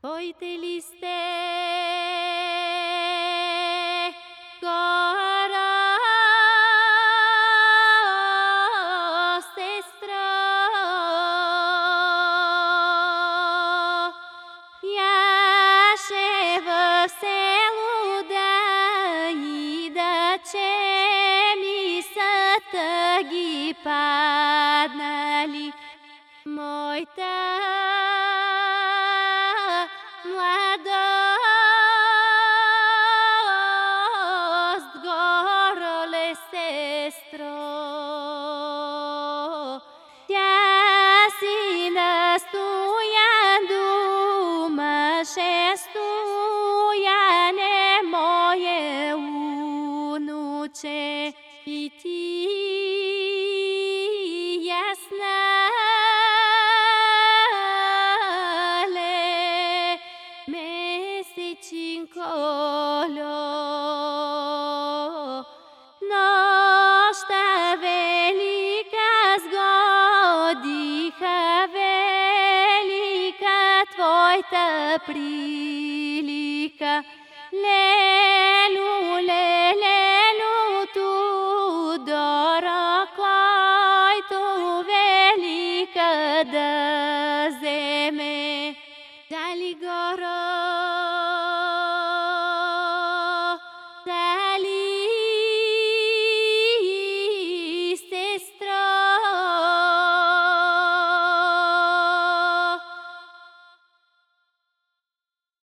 Ой te liste gora sestra Я ще в село да ида, че ми са тъги паднали. Моята унуче и ти ясна ле месечинколо. Нощта велика сгодиха велика твоята прилика. Ле да вземе. Дали горо